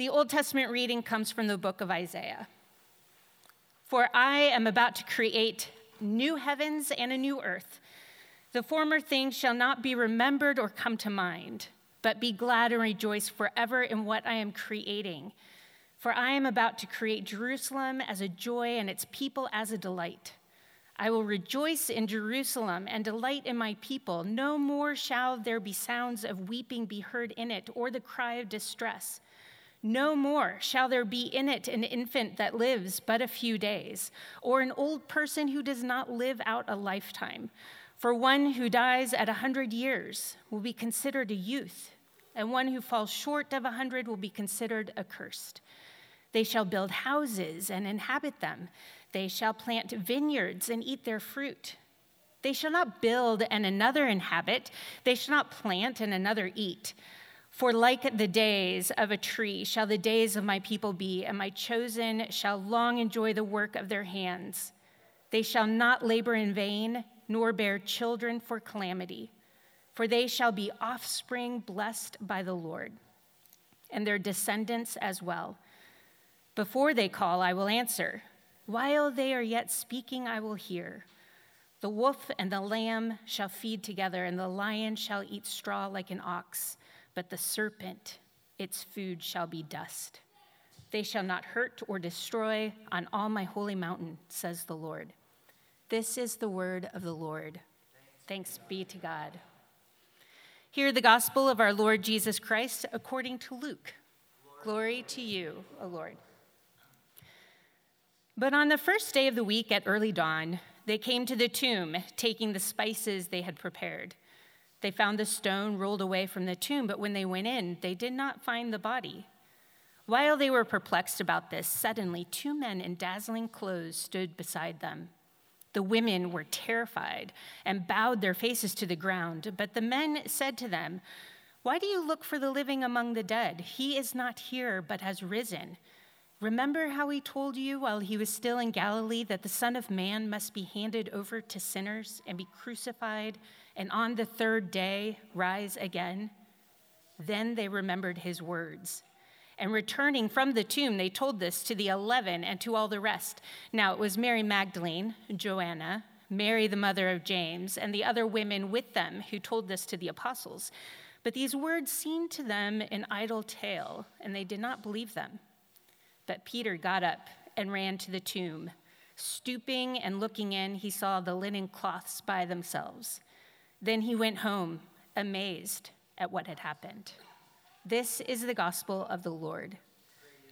The Old Testament reading comes from the book of Isaiah. For I am about to create new heavens and a new earth. The former things shall not be remembered or come to mind, but be glad and rejoice forever in what I am creating. For I am about to create Jerusalem as a joy and its people as a delight. I will rejoice in Jerusalem and delight in my people. No more shall there be sounds of weeping be heard in it, or the cry of distress. No more shall there be in it an infant that lives but a few days, or an old person who does not live out a lifetime. For one who dies at a hundred years will be considered a youth, and one who falls short of a hundred will be considered accursed. They shall build houses and inhabit them. They shall plant vineyards and eat their fruit. They shall not build and another inhabit. They shall not plant and another eat. For like the days of a tree shall the days of my people be, and my chosen shall long enjoy the work of their hands. They shall not labor in vain, nor bear children for calamity, for they shall be offspring blessed by the Lord, and their descendants as well. Before they call, I will answer. While they are yet speaking, I will hear. The wolf and the lamb shall feed together, and the lion shall eat straw like an ox but the serpent, its food shall be dust. They shall not hurt or destroy on all my holy mountain, says the Lord. This is the word of the Lord. Thanks be to God. Hear the gospel of our Lord Jesus Christ according to Luke. Glory to you, O Lord. But on the first day of the week at early dawn, they came to the tomb, taking the spices they had prepared. They found the stone rolled away from the tomb, but when they went in, they did not find the body. While they were perplexed about this, suddenly two men in dazzling clothes stood beside them. The women were terrified and bowed their faces to the ground, but the men said to them, Why do you look for the living among the dead? He is not here, but has risen. Remember how he told you while he was still in Galilee that the Son of Man must be handed over to sinners and be crucified and on the third day rise again? Then they remembered his words. And returning from the tomb, they told this to the eleven and to all the rest. Now it was Mary Magdalene, Joanna, Mary, the mother of James, and the other women with them who told this to the apostles. But these words seemed to them an idle tale, and they did not believe them. But Peter got up and ran to the tomb. Stooping and looking in, he saw the linen cloths by themselves then he went home, amazed at what had happened. This is the gospel of the Lord.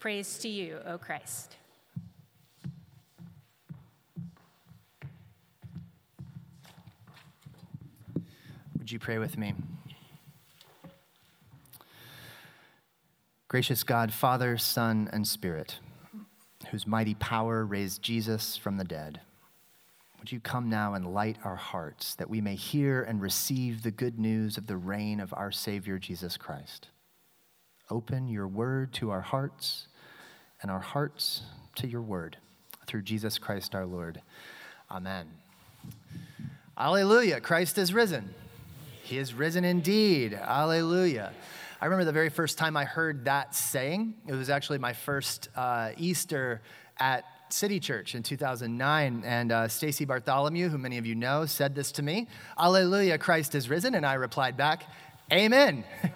Praise to you, O Christ. Would you pray with me? Gracious God, Father, Son, and Spirit, whose mighty power raised Jesus from the dead would you come now and light our hearts that we may hear and receive the good news of the reign of our Savior Jesus Christ? Open your word to our hearts and our hearts to your word through Jesus Christ our Lord. Amen. Alleluia. Christ is risen. He is risen indeed. Alleluia. I remember the very first time I heard that saying. It was actually my first uh, Easter at City Church in 2009, and uh, Stacy Bartholomew, who many of you know, said this to me Alleluia, Christ is risen. And I replied back, Amen.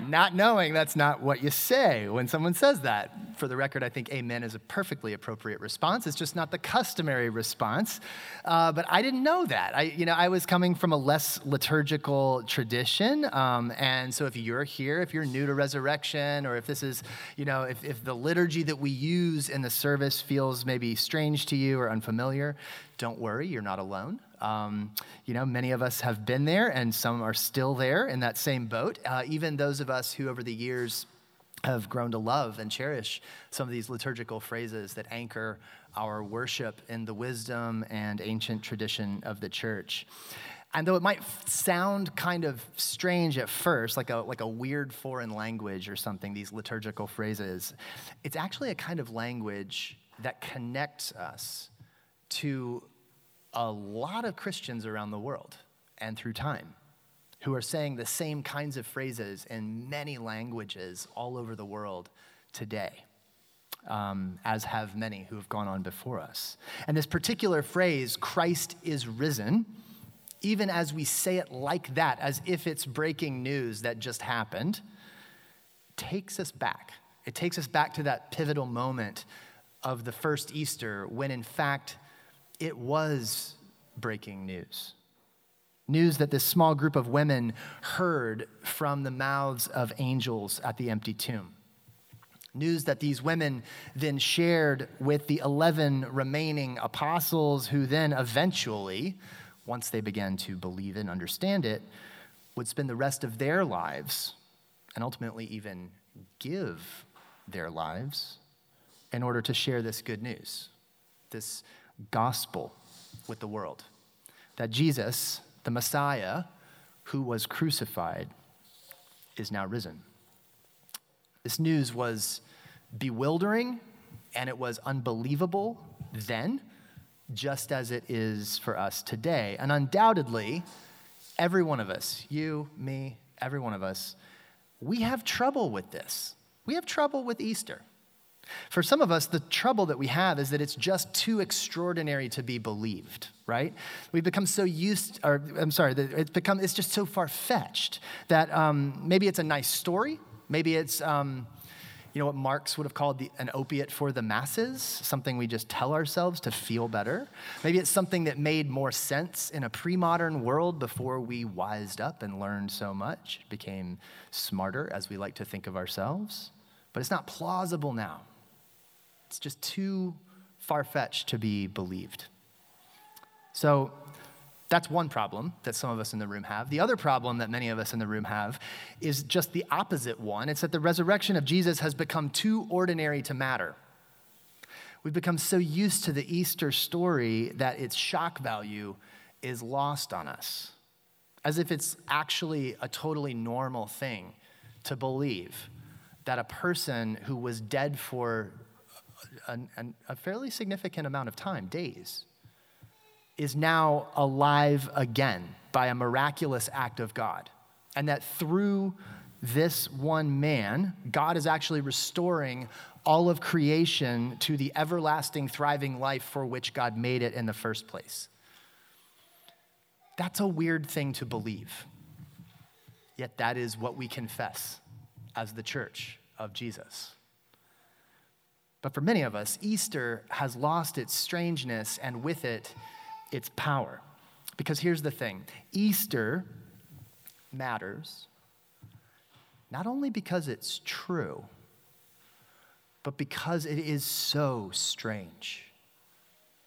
not knowing that's not what you say when someone says that. For the record, I think amen is a perfectly appropriate response. It's just not the customary response. Uh, but I didn't know that. I, you know, I was coming from a less liturgical tradition. Um, and so if you're here, if you're new to resurrection, or if this is, you know, if, if the liturgy that we use in the service feels maybe strange to you or unfamiliar, don't worry, you're not alone. Um, you know, many of us have been there, and some are still there in that same boat. Uh, even those of us who, over the years, have grown to love and cherish some of these liturgical phrases that anchor our worship in the wisdom and ancient tradition of the church. And though it might sound kind of strange at first, like a, like a weird foreign language or something, these liturgical phrases, it's actually a kind of language that connects us to a lot of Christians around the world and through time who are saying the same kinds of phrases in many languages all over the world today, um, as have many who have gone on before us. And this particular phrase, Christ is risen, even as we say it like that, as if it's breaking news that just happened, takes us back. It takes us back to that pivotal moment of the first Easter when, in fact, it was breaking news. News that this small group of women heard from the mouths of angels at the empty tomb. News that these women then shared with the 11 remaining apostles, who then eventually, once they began to believe and understand it, would spend the rest of their lives and ultimately even give their lives in order to share this good news, this gospel with the world. That Jesus, the Messiah, who was crucified, is now risen. This news was bewildering and it was unbelievable then, just as it is for us today. And undoubtedly, every one of us, you, me, every one of us, we have trouble with this. We have trouble with Easter. For some of us, the trouble that we have is that it's just too extraordinary to be believed, right? We've become so used, or I'm sorry, it's become, it's just so far fetched that um, maybe it's a nice story. Maybe it's, um, you know, what Marx would have called the, an opiate for the masses, something we just tell ourselves to feel better. Maybe it's something that made more sense in a pre modern world before we wised up and learned so much, became smarter as we like to think of ourselves. But it's not plausible now. It's just too far fetched to be believed. So that's one problem that some of us in the room have. The other problem that many of us in the room have is just the opposite one. It's that the resurrection of Jesus has become too ordinary to matter. We've become so used to the Easter story that its shock value is lost on us, as if it's actually a totally normal thing to believe that a person who was dead for a, a fairly significant amount of time, days, is now alive again by a miraculous act of God. And that through this one man, God is actually restoring all of creation to the everlasting, thriving life for which God made it in the first place. That's a weird thing to believe. Yet that is what we confess as the church of Jesus. But for many of us, Easter has lost its strangeness and with it, its power. Because here's the thing Easter matters not only because it's true, but because it is so strange.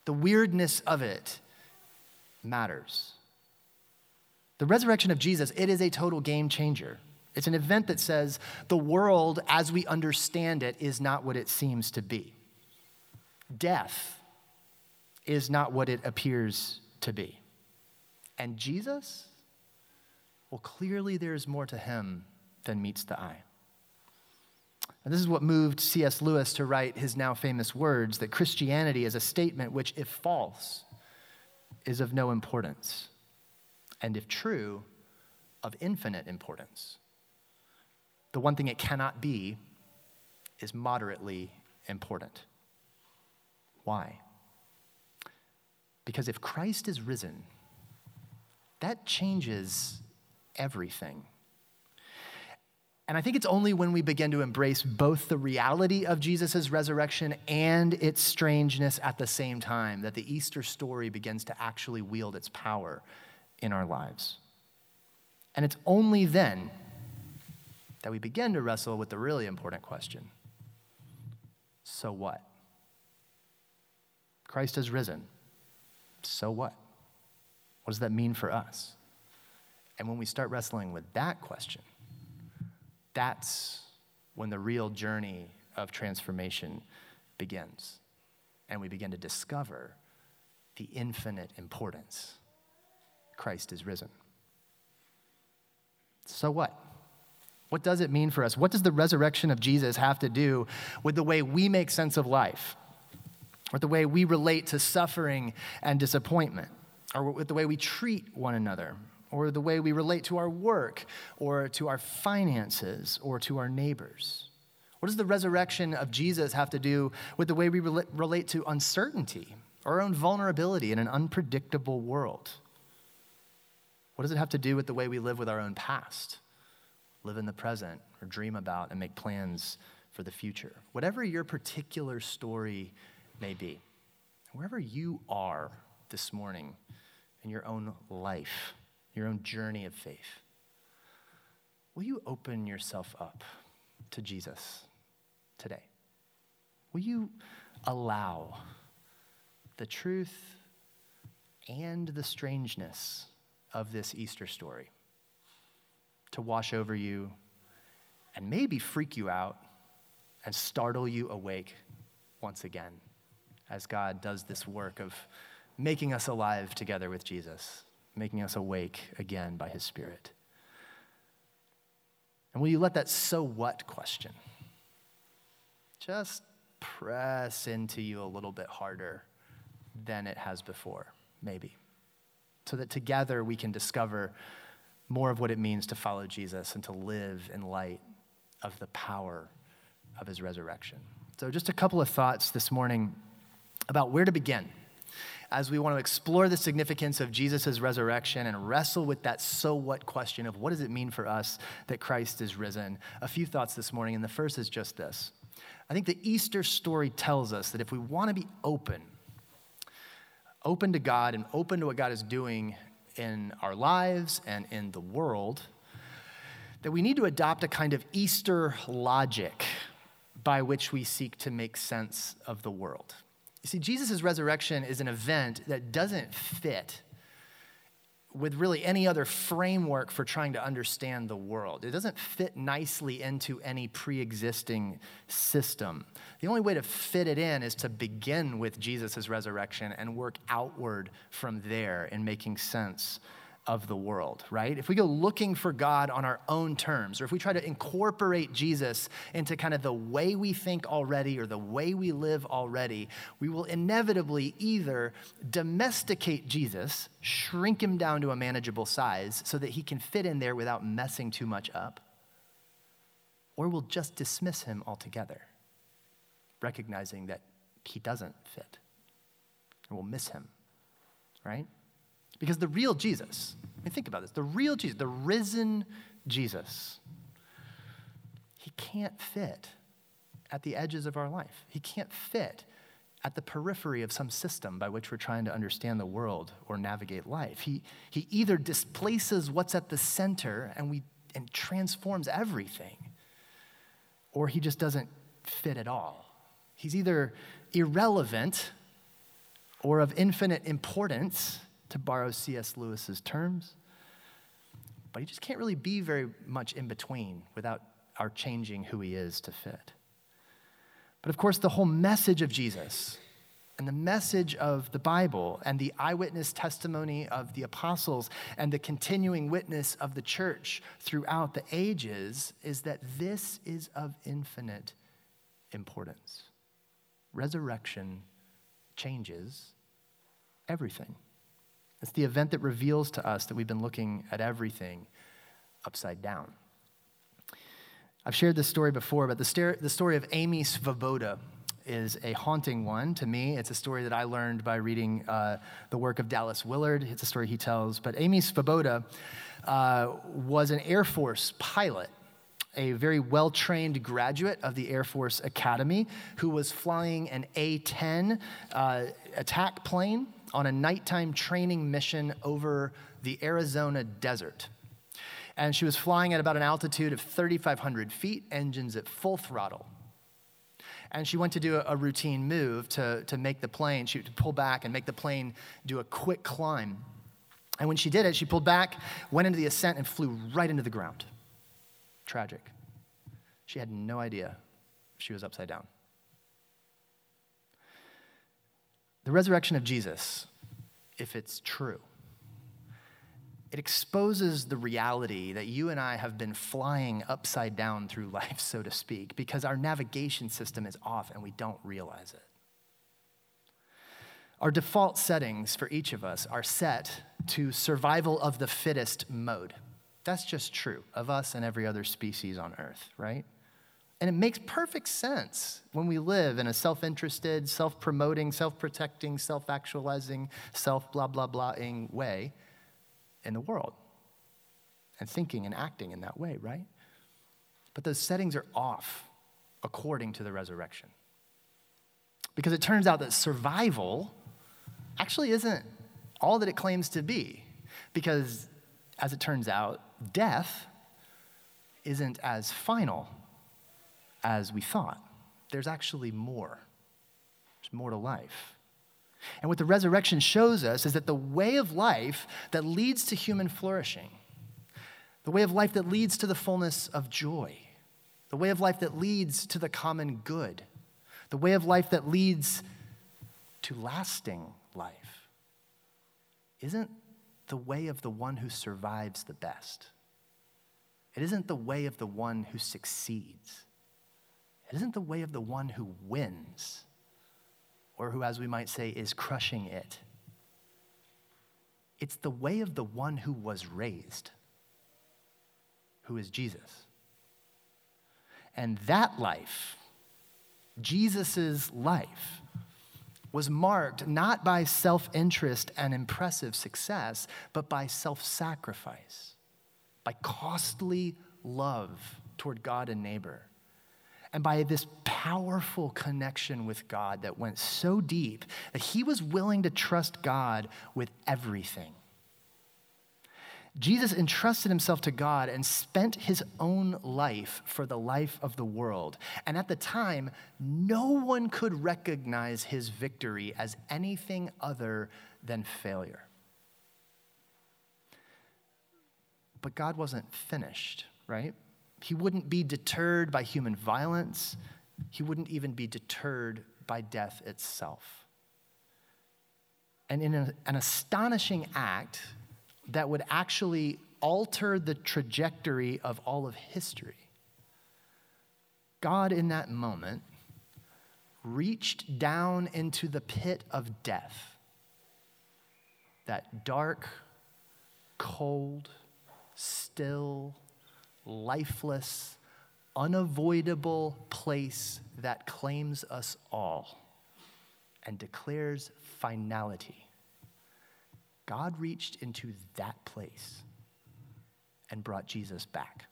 The weirdness of it matters. The resurrection of Jesus, it is a total game changer. It's an event that says the world as we understand it is not what it seems to be. Death is not what it appears to be. And Jesus, well, clearly there's more to him than meets the eye. And this is what moved C.S. Lewis to write his now famous words that Christianity is a statement which, if false, is of no importance, and if true, of infinite importance. The one thing it cannot be is moderately important. Why? Because if Christ is risen, that changes everything. And I think it's only when we begin to embrace both the reality of Jesus' resurrection and its strangeness at the same time that the Easter story begins to actually wield its power in our lives. And it's only then that we begin to wrestle with the really important question so what? Christ has risen. So what? What does that mean for us? And when we start wrestling with that question, that's when the real journey of transformation begins. And we begin to discover the infinite importance. Christ is risen. So what? What does it mean for us? What does the resurrection of Jesus have to do with the way we make sense of life, or the way we relate to suffering and disappointment, or with the way we treat one another, or the way we relate to our work, or to our finances, or to our neighbors? What does the resurrection of Jesus have to do with the way we relate to uncertainty, our own vulnerability in an unpredictable world? What does it have to do with the way we live with our own past, live in the present, or dream about and make plans for the future? Whatever your particular story may be, wherever you are this morning in your own life, your own journey of faith, will you open yourself up to Jesus today? Will you allow the truth and the strangeness of this Easter story to wash over you and maybe freak you out and startle you awake once again as God does this work of making us alive together with Jesus, making us awake again by his Spirit. And will you let that so what question just press into you a little bit harder than it has before, maybe? so that together we can discover more of what it means to follow Jesus and to live in light of the power of his resurrection. So, just a couple of thoughts this morning about where to begin as we want to explore the significance of Jesus' resurrection and wrestle with that so what question of what does it mean for us that Christ is risen. A few thoughts this morning, and the first is just this. I think the Easter story tells us that if we want to be open open to God and open to what God is doing in our lives and in the world, that we need to adopt a kind of Easter logic by which we seek to make sense of the world. You see, Jesus' resurrection is an event that doesn't fit with really any other framework for trying to understand the world. It doesn't fit nicely into any pre existing system. The only way to fit it in is to begin with Jesus' resurrection and work outward from there in making sense of the world, right? If we go looking for God on our own terms, or if we try to incorporate Jesus into kind of the way we think already or the way we live already, we will inevitably either domesticate Jesus, shrink him down to a manageable size so that he can fit in there without messing too much up, or we'll just dismiss him altogether, recognizing that he doesn't fit, and we'll miss him, right? Because the real Jesus, I mean, think about this the real Jesus, the risen Jesus, he can't fit at the edges of our life. He can't fit at the periphery of some system by which we're trying to understand the world or navigate life. He, he either displaces what's at the center and, we, and transforms everything, or he just doesn't fit at all. He's either irrelevant or of infinite importance to borrow C.S. Lewis's terms. But he just can't really be very much in between without our changing who he is to fit. But of course, the whole message of Jesus and the message of the Bible and the eyewitness testimony of the apostles and the continuing witness of the church throughout the ages is that this is of infinite importance. Resurrection changes everything. It's the event that reveals to us that we've been looking at everything upside down. I've shared this story before, but the, the story of Amy Svoboda is a haunting one to me. It's a story that I learned by reading uh, the work of Dallas Willard. It's a story he tells. But Amy Svoboda uh, was an Air Force pilot, a very well trained graduate of the Air Force Academy who was flying an A 10 uh, attack plane on a nighttime training mission over the Arizona desert. And she was flying at about an altitude of 3,500 feet, engines at full throttle. And she went to do a, a routine move to, to make the plane, she would pull back and make the plane do a quick climb. And when she did it, she pulled back, went into the ascent, and flew right into the ground. Tragic. She had no idea she was upside down. The resurrection of Jesus, if it's true, it exposes the reality that you and I have been flying upside down through life, so to speak, because our navigation system is off and we don't realize it. Our default settings for each of us are set to survival of the fittest mode. That's just true of us and every other species on earth, right? And it makes perfect sense when we live in a self interested, self promoting, self protecting, self actualizing, self blah, blah, blahing way in the world and thinking and acting in that way, right? But those settings are off according to the resurrection. Because it turns out that survival actually isn't all that it claims to be. Because as it turns out, death isn't as final as we thought. There's actually more. There's more to life. And what the resurrection shows us is that the way of life that leads to human flourishing, the way of life that leads to the fullness of joy, the way of life that leads to the common good, the way of life that leads to lasting life, isn't the way of the one who survives the best. It isn't the way of the one who succeeds. It isn't the way of the one who wins, or who, as we might say, is crushing it. It's the way of the one who was raised, who is Jesus. And that life, Jesus' life, was marked not by self interest and impressive success, but by self sacrifice, by costly love toward God and neighbor and by this powerful connection with God that went so deep that he was willing to trust God with everything. Jesus entrusted himself to God and spent his own life for the life of the world. And at the time, no one could recognize his victory as anything other than failure. But God wasn't finished, right? He wouldn't be deterred by human violence. He wouldn't even be deterred by death itself. And in a, an astonishing act that would actually alter the trajectory of all of history, God, in that moment, reached down into the pit of death, that dark, cold, still, lifeless, unavoidable place that claims us all and declares finality. God reached into that place and brought Jesus back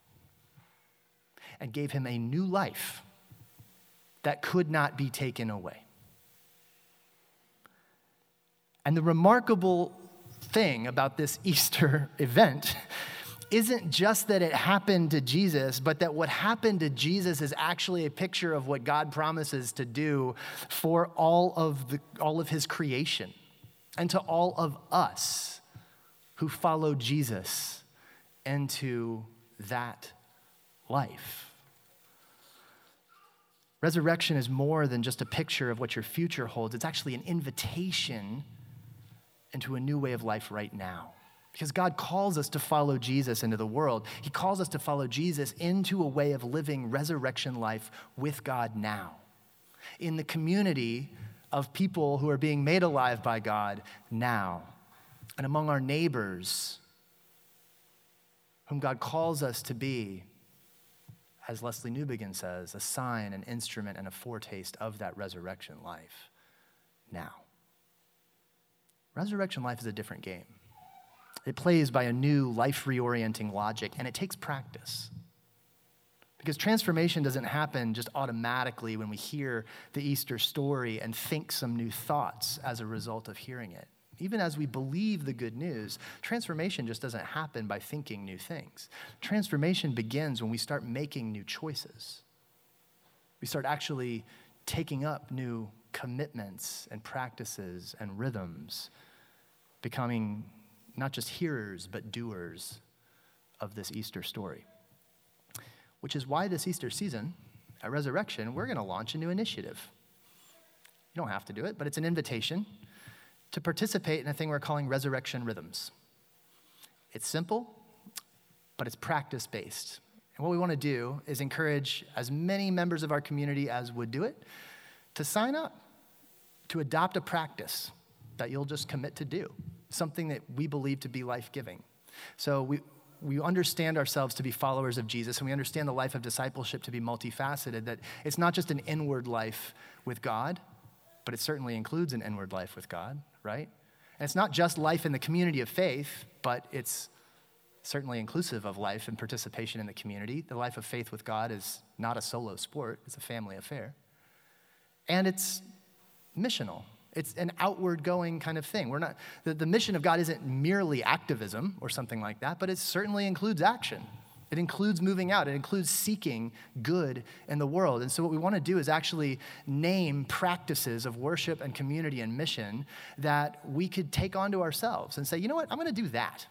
and gave him a new life that could not be taken away. And the remarkable thing about this Easter event isn't just that it happened to Jesus, but that what happened to Jesus is actually a picture of what God promises to do for all of, the, all of his creation and to all of us who follow Jesus into that life. Resurrection is more than just a picture of what your future holds, it's actually an invitation into a new way of life right now. Because God calls us to follow Jesus into the world. He calls us to follow Jesus into a way of living resurrection life with God now. In the community of people who are being made alive by God now. And among our neighbors, whom God calls us to be, as Lesslie Newbigin says, a sign, an instrument, and a foretaste of that resurrection life now. Resurrection life is a different game. It plays by a new life reorienting logic, and it takes practice. Because transformation doesn't happen just automatically when we hear the Easter story and think some new thoughts as a result of hearing it. Even as we believe the good news, transformation just doesn't happen by thinking new things. Transformation begins when we start making new choices. We start actually taking up new commitments and practices and rhythms, becoming not just hearers, but doers of this Easter story. Which is why this Easter season, at Resurrection, we're going to launch a new initiative. You don't have to do it, but it's an invitation to participate in a thing we're calling Resurrection Rhythms. It's simple, but it's practice based. And what we want to do is encourage as many members of our community as would do it to sign up, to adopt a practice that you'll just commit to do something that we believe to be life giving. So we, we understand ourselves to be followers of Jesus and we understand the life of discipleship to be multifaceted, that it's not just an inward life with God, but it certainly includes an inward life with God, right? And it's not just life in the community of faith, but it's certainly inclusive of life and participation in the community. The life of faith with God is not a solo sport, it's a family affair. And it's missional. It's an outward going kind of thing. We're not, the, the mission of God isn't merely activism or something like that, but it certainly includes action. It includes moving out. It includes seeking good in the world. And so, what we want to do is actually name practices of worship and community and mission that we could take onto ourselves and say, you know what, I'm going to do that.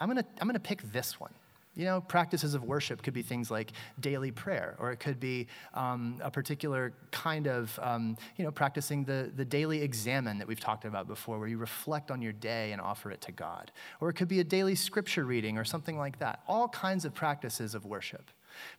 I'm going to, I'm going to pick this one. You know, practices of worship could be things like daily prayer, or it could be um, a particular kind of, um, you know, practicing the, the daily examen that we've talked about before, where you reflect on your day and offer it to God. Or it could be a daily scripture reading or something like that. All kinds of practices of worship.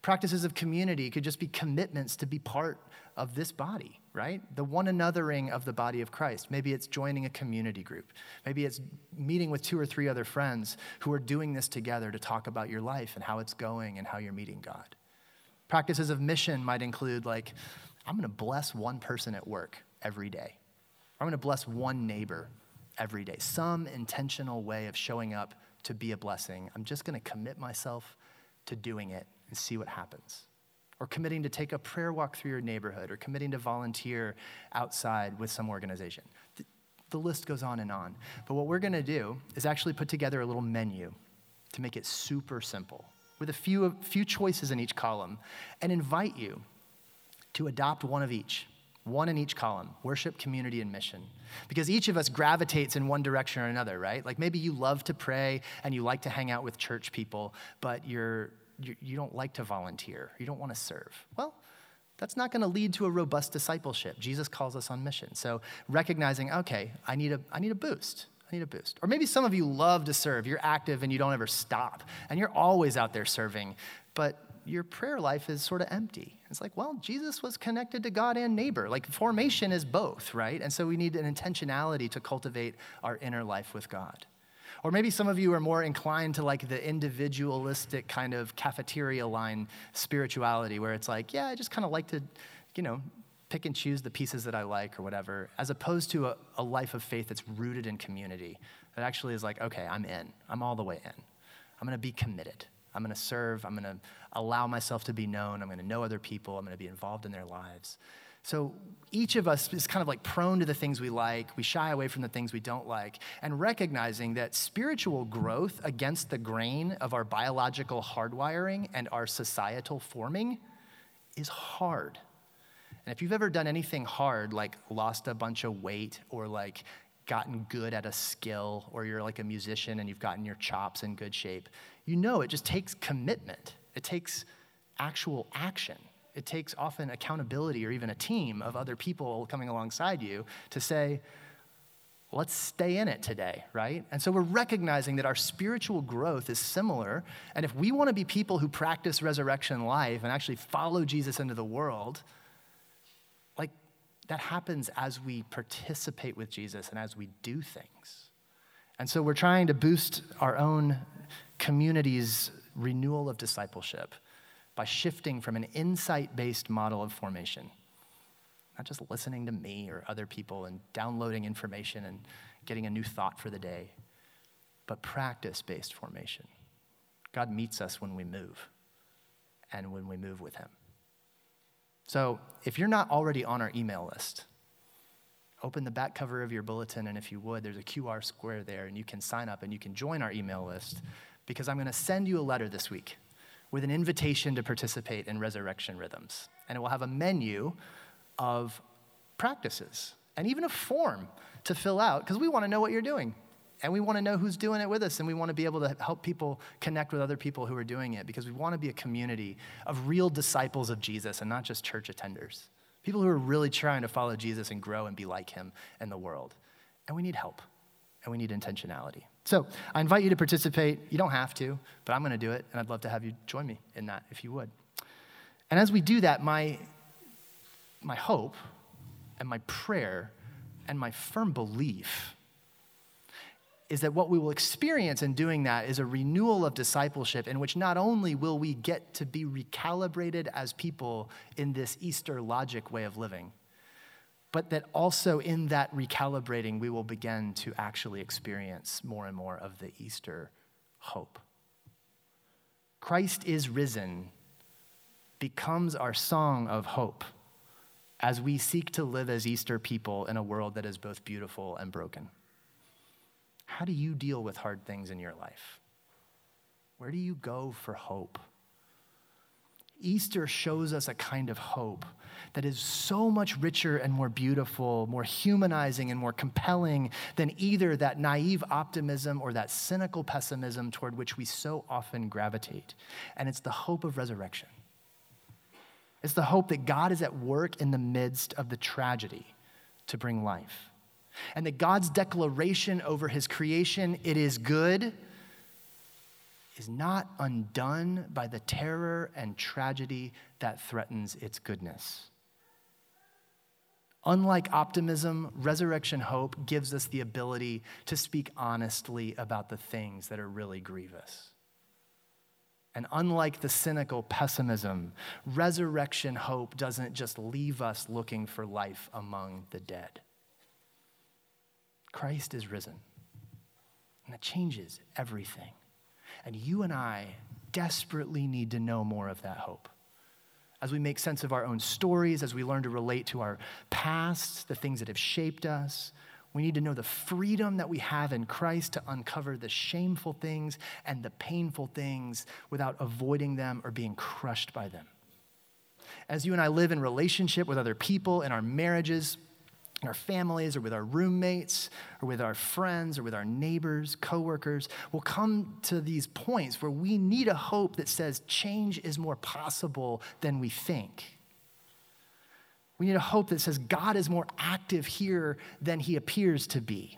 Practices of community could just be commitments to be part of this body, right? The one anothering of the body of Christ. Maybe it's joining a community group. Maybe it's meeting with two or three other friends who are doing this together to talk about your life and how it's going and how you're meeting God. Practices of mission might include, like, I'm gonna bless one person at work every day. I'm gonna bless one neighbor every day. Some intentional way of showing up to be a blessing. I'm just gonna commit myself to doing it and see what happens or committing to take a prayer walk through your neighborhood, or committing to volunteer outside with some organization. The, the list goes on and on. But what we're to do is actually put together a little menu to make it super simple with a few, a few choices in each column and invite you to adopt one of each. One in each column worship, community, and mission. Because each of us gravitates in one direction or another, right? Like maybe you love to pray and you like to hang out with church people, but you're you, don't like to volunteer, you don't want to serve. Well, that's not going to lead to a robust discipleship. Jesus calls us on mission. So recognizing, okay, I need a, I need a boost. I need a boost. Or maybe some of you love to serve. You're active and you don't ever stop. And you're always out there serving. But your prayer life is sort of empty. It's like, well, Jesus was connected to God and neighbor. Like formation is both, right? And so we need an intentionality to cultivate our inner life with God. Or maybe some of you are more inclined to like the individualistic kind of cafeteria line spirituality where it's like, yeah, I just kind of like to, you know, pick and choose the pieces that I like or whatever, as opposed to a, a life of faith that's rooted in community that actually is like, okay, I'm in. I'm all the way in. I'm going to be committed. I'm going to serve. I'm going to allow myself to be known. I'm going to know other people. I'm going to be involved in their lives. So each of us is kind of like prone to the things we like. We shy away from the things we don't like. And recognizing that spiritual growth against the grain of our biological hardwiring and our societal forming is hard. And if you've ever done anything hard, like lost a bunch of weight or like gotten good at a skill, or you're like a musician and you've gotten your chops in good shape, you know it just takes commitment. It takes actual action it takes often accountability or even a team of other people coming alongside you to say, let's stay in it today, right? And so we're recognizing that our spiritual growth is similar. And if we want to be people who practice resurrection life and actually follow Jesus into the world, like that happens as we participate with Jesus and as we do things. And so we're trying to boost our own community's renewal of discipleship by shifting from an insight based model of formation, not just listening to me or other people and downloading information and getting a new thought for the day, but practice based formation. God meets us when we move and when we move with Him. So if you're not already on our email list, open the back cover of your bulletin, and if you would, there's a QR square there, and you can sign up and you can join our email list because I'm going to send you a letter this week with an invitation to participate in resurrection rhythms. And it will have a menu of practices and even a form to fill out because we want to know what you're doing. And we want to know who's doing it with us, and we want to be able to help people connect with other people who are doing it because we want to be a community of real disciples of Jesus and not just church attenders. People who are really trying to follow Jesus and grow and be like him in the world. And we need help, and we need intentionality. So I invite you to participate. You don't have to, but I'm going to do it, and I'd love to have you join me in that if you would. And as we do that, my, my hope and my prayer and my firm belief is that what we will experience in doing that is a renewal of discipleship in which not only will we get to be recalibrated as people in this Easter logic way of living, but that also in that recalibrating, we will begin to actually experience more and more of the Easter hope. Christ is risen becomes our song of hope as we seek to live as Easter people in a world that is both beautiful and broken. How do you deal with hard things in your life? Where do you go for hope? Easter shows us a kind of hope that is so much richer and more beautiful, more humanizing and more compelling than either that naive optimism or that cynical pessimism toward which we so often gravitate. And it's the hope of resurrection. It's the hope that God is at work in the midst of the tragedy to bring life and that God's declaration over his creation, it is good, is not undone by the terror and tragedy that threatens its goodness. Unlike optimism, resurrection hope gives us the ability to speak honestly about the things that are really grievous. And unlike the cynical pessimism, resurrection hope doesn't just leave us looking for life among the dead. Christ is risen. And that changes everything. And you and I desperately need to know more of that hope. As we make sense of our own stories, as we learn to relate to our past, the things that have shaped us, we need to know the freedom that we have in Christ to uncover the shameful things and the painful things without avoiding them or being crushed by them. As you and I live in relationship with other people in our marriages, in our families or with our roommates or with our friends or with our neighbors, coworkers, we'll come to these points where we need a hope that says change is more possible than we think. We need a hope that says God is more active here than he appears to be.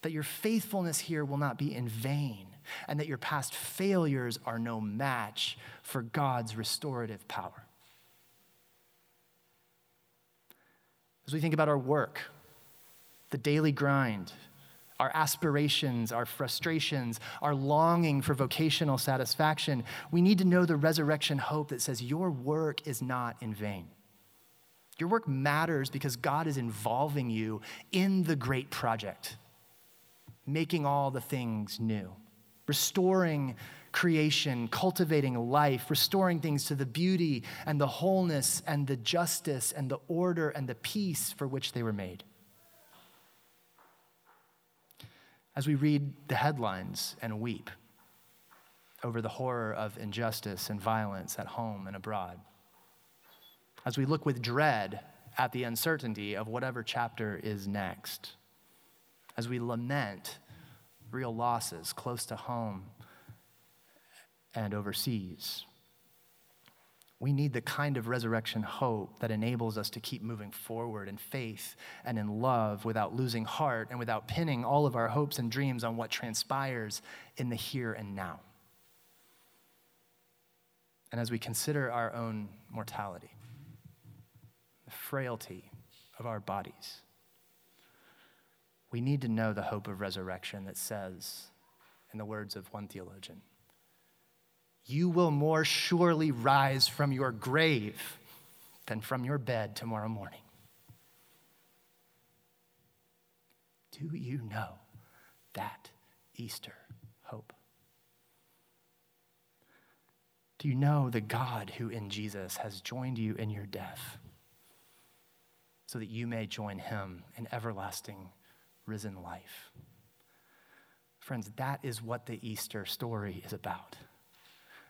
That your faithfulness here will not be in vain, and that your past failures are no match for God's restorative power. As we think about our work, the daily grind, our aspirations, our frustrations, our longing for vocational satisfaction, we need to know the resurrection hope that says your work is not in vain. Your work matters because God is involving you in the great project, making all the things new, restoring creation, cultivating life, restoring things to the beauty and the wholeness and the justice and the order and the peace for which they were made. As we read the headlines and weep over the horror of injustice and violence at home and abroad, as we look with dread at the uncertainty of whatever chapter is next, as we lament real losses close to home and overseas. We need the kind of resurrection hope that enables us to keep moving forward in faith and in love without losing heart and without pinning all of our hopes and dreams on what transpires in the here and now. And as we consider our own mortality, the frailty of our bodies, we need to know the hope of resurrection that says, in the words of one theologian, you will more surely rise from your grave than from your bed tomorrow morning. Do you know that Easter hope? Do you know the God who in Jesus has joined you in your death so that you may join him in everlasting risen life? Friends, that is what the Easter story is about.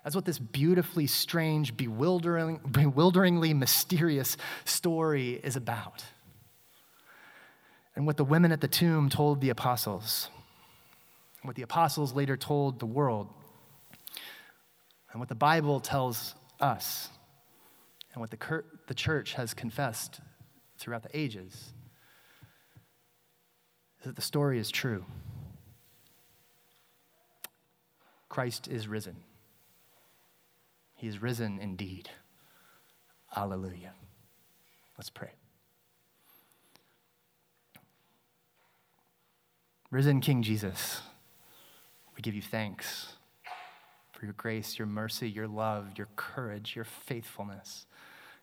That's what this beautifully strange, bewildering, bewilderingly mysterious story is about. And what the women at the tomb told the apostles, and what the apostles later told the world, and what the Bible tells us, and what the, the church has confessed throughout the ages, is that the story is true. Christ is risen. He is risen indeed. Alleluia. Let's pray. Risen King Jesus, we give you thanks for your grace, your mercy, your love, your courage, your faithfulness,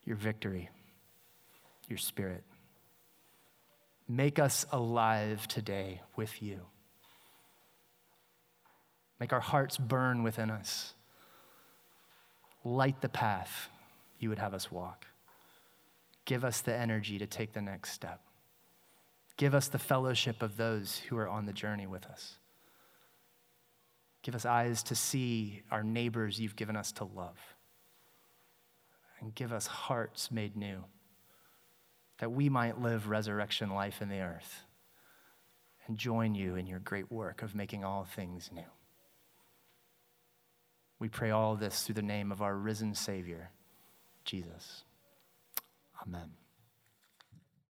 your victory, your spirit. Make us alive today with you. Make our hearts burn within us. Light the path you would have us walk. Give us the energy to take the next step. Give us the fellowship of those who are on the journey with us. Give us eyes to see our neighbors you've given us to love. And give us hearts made new that we might live resurrection life in the earth and join you in your great work of making all things new. We pray all this through the name of our risen Savior, Jesus. Amen.